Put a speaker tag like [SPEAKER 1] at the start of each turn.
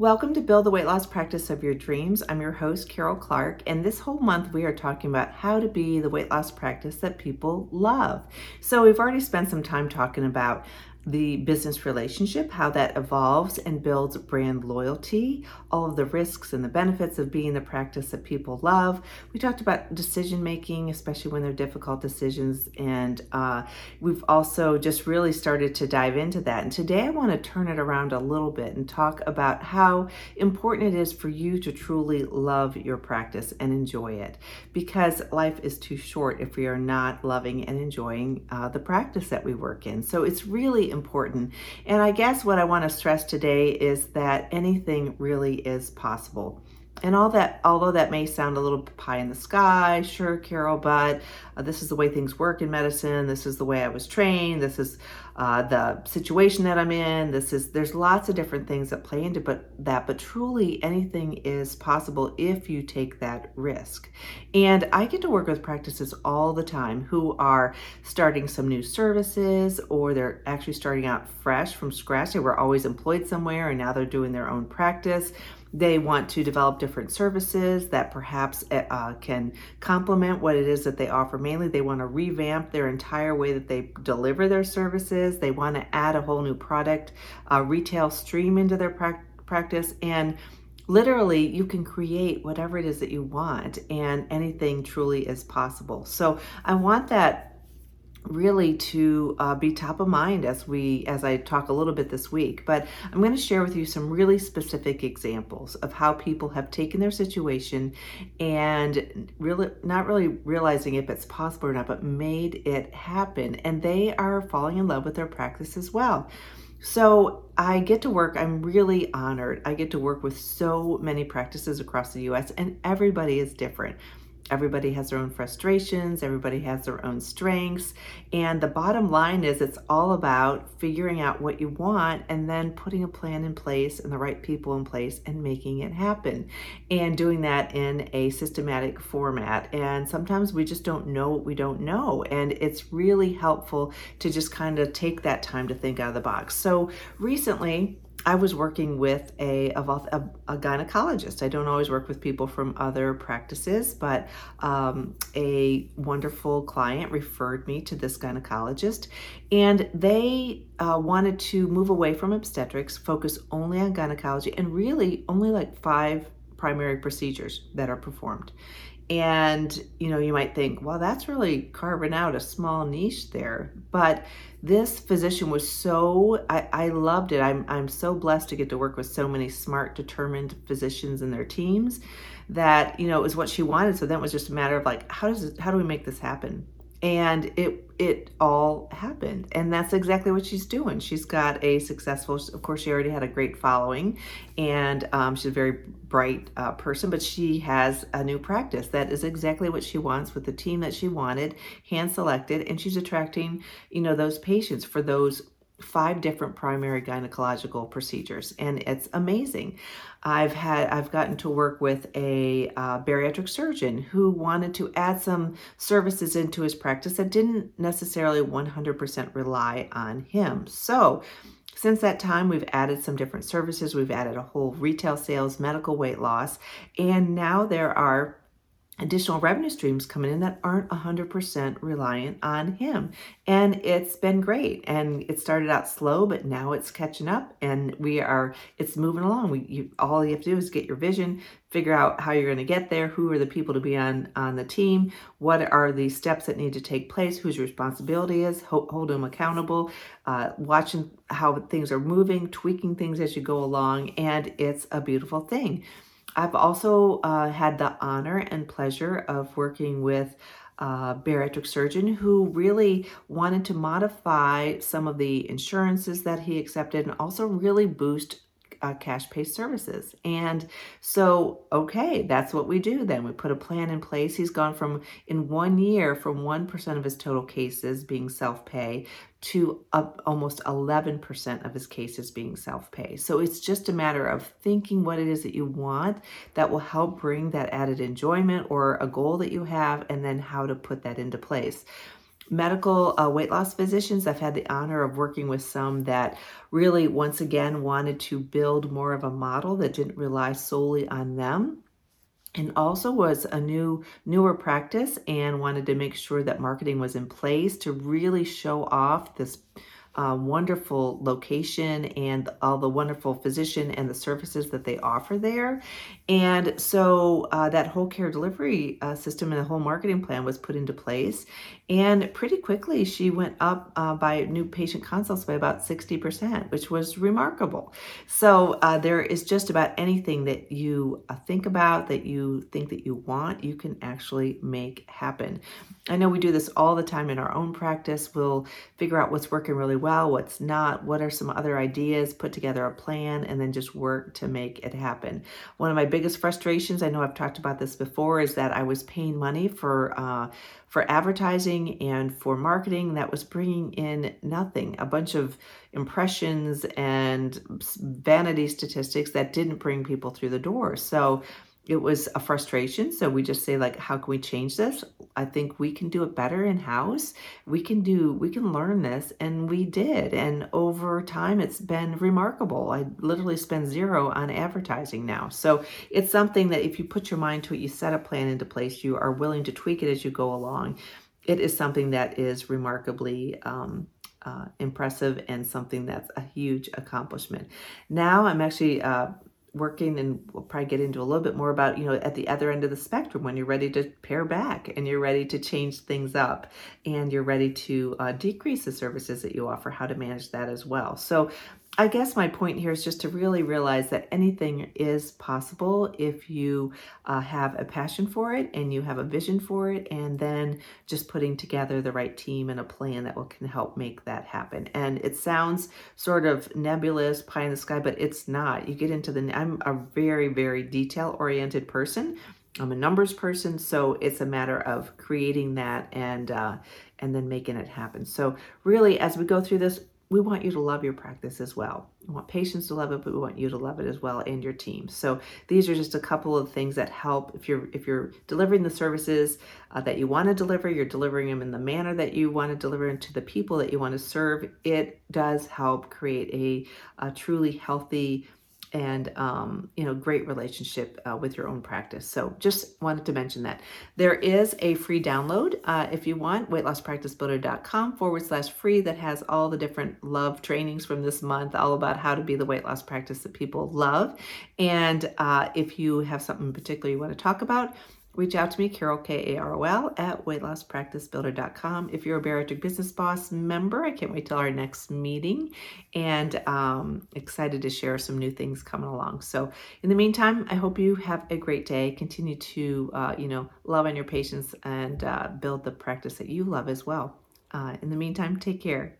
[SPEAKER 1] Welcome to Build the Weight Loss Practice of Your Dreams. I'm your host, Karol Clark, and this whole month we are talking about how to be the weight loss practice that people love. So, we've already spent some time talking about the business relationship, how that evolves and builds brand loyalty, all of the risks and the benefits of being the practice that people love. We talked about decision making, especially when they're difficult decisions, and uh, we've also just really started to dive into that. And today I want to turn it around a little bit and talk about how important it is for you to truly love your practice and enjoy it, because life is too short if we are not loving and enjoying uh, the practice that we work in. So it's really important. And I guess what I want to stress today is that anything really is possible. And all that, although that may sound a little pie in the sky, sure, Karol, but uh, this is the way things work in medicine. This is the way I was trained. This is uh, the situation that I'm in. This is there's lots of different things that play into but that, but truly anything is possible if you take that risk. And I get to work with practices all the time who are starting some new services or they're actually starting out fresh from scratch. They were always employed somewhere and now they're doing their own practice they want to develop different services that perhaps eh, uh, can complement what it is that they offer. Mainly, they want to revamp their entire way that they deliver their services. They want to add a whole new product, uh, retail stream into their pra- practice. And literally, you can create whatever it is that you want, and anything truly is possible. So, I want that really to uh, be top of mind as we as i talk a little bit this week but i'm going to share with you some really specific examples of how people have taken their situation and really not really realizing if it's possible or not but made it happen and they are falling in love with their practice as well so I get to work, I'm really honored. I get to work with so many practices across the US, and everybody is different. Everybody has their own frustrations, everybody has their own strengths. And the bottom line is it's all about figuring out what you want and then putting a plan in place and the right people in place and making it happen. And doing that in a systematic format. And sometimes we just don't know what we don't know. And it's really helpful to just kind of take that time to think out of the box. So recently, I was working with a, a, a, gynecologist. I don't always work with people from other practices, but um, a wonderful client referred me to this gynecologist, and they uh, wanted to move away from obstetrics, focus only on gynecology, and really only like five primary procedures that are performed. And you know, you might think, well, that's really carving out a small niche there. But this physician was so I, I loved it. I'm I'm so blessed to get to work with so many smart, determined physicians and their teams that, you know, it was what she wanted. So then it was just a matter of like, how does it, how do we make this happen? And it it all happened. And that's exactly what she's doing. She's got a successful of course she already had a great following and um, she's a very bright uh, person but she has a new practice. That is exactly what she wants with the team that she wanted hand selected and she's attracting you know those patients for those five different primary gynecological procedures and it's amazing i've had i've gotten to work with a uh, bariatric surgeon who wanted to add some services into his practice that didn't necessarily 100% rely on him so since that time, we've added some different services. We've added a whole retail sales, medical weight loss, and now there are additional revenue streams coming in that aren't 100% reliant on him. And it's been great. And it started out slow, but now it's catching up and we are, it's moving along. We, you, all you have to do is get your vision, figure out how you're going to get there, who are the people to be on, on the team, what are the steps that need to take place, whose responsibility is, hold, hold them accountable, uh, watching how things are moving, tweaking things as you go along. And it's a beautiful thing. I've also uh, had the honor and pleasure of working with a bariatric surgeon who really wanted to modify some of the insurances that he accepted and also really boost uh, cash pay services. And so, okay, that's what we do then. We put a plan in place. He's gone from, in one year, from 1% of his total cases being self pay to almost 11% of his cases being self pay. So it's just a matter of thinking what it is that you want that will help bring that added enjoyment or a goal that you have, and then how to put that into place. Medical uh, weight loss physicians. I've had the honor of working with some that really, once again, wanted to build more of a model that didn't rely solely on them and also was a new newer practice and wanted to make sure that marketing was in place to really show off this uh, wonderful location and all the wonderful physician and the services that they offer there. And so uh, that whole care delivery uh, system and the whole marketing plan was put into place. And pretty quickly, she went up uh, by new patient consults by about 60%, which was remarkable. So uh, there is just about anything that you uh, think about, that you think that you want, you can actually make happen. I know we do this all the time in our own practice. We'll figure out what's working really well, what's not, what are some other ideas, put together a plan, and then just work to make it happen. One of my biggest frustrations, I know I've talked about this before, is that I was paying money for uh, for advertising and for marketing that was bringing in nothing, a bunch of impressions and vanity statistics that didn't bring people through the door. So it was a frustration. So we just say like, how can we change this? I think we can do it better in house. We can do, we can learn this. And we did. And over time, it's been remarkable. I literally spend zero on advertising now. So it's something that if you put your mind to it, you set a plan into place, you are willing to tweak it as you go along. It is something that is remarkably um, uh, impressive and something that's a huge accomplishment. Now I'm actually uh, working and we'll probably get into a little bit more about you know at the other end of the spectrum when you're ready to pare back and you're ready to change things up and you're ready to uh, decrease the services that you offer how to manage that as well. So I guess my point here is just to really realize that anything is possible if you uh, have a passion for it and you have a vision for it, and then just putting together the right team and a plan that will can help make that happen. And it sounds sort of nebulous, pie in the sky, but it's not. You get into the. I'm a very very detail oriented person. I'm a numbers person, so it's a matter of creating that and uh, and then making it happen. So really, as we go through this, we want you to love your practice as well. We want patients to love it, but we want you to love it as well and your team. So these are just a couple of things that help if you're if you're delivering the services uh, that you want to deliver, you're delivering them in the manner that you want to deliver them to the people that you want to serve. It does help create a, a truly healthy and um, you know great relationship uh, with your own practice. So just wanted to mention that. There is a free download uh, if you want weightlosspracticebuilder.com forward slash free that has all the different love trainings from this month all about how to be the weight loss practice that people love. And uh, if you have something in particular you want to talk about reach out to me, Karol, K A R O L, at weightlosspracticebuilder.com. If you're a Bariatric Business Boss member, I can't wait till our next meeting and um, excited to share some new things coming along. So, in the meantime, I hope you have a great day. Continue to, uh, you know, love on your patients and uh, build the practice that you love as well. Uh, in the meantime, take care.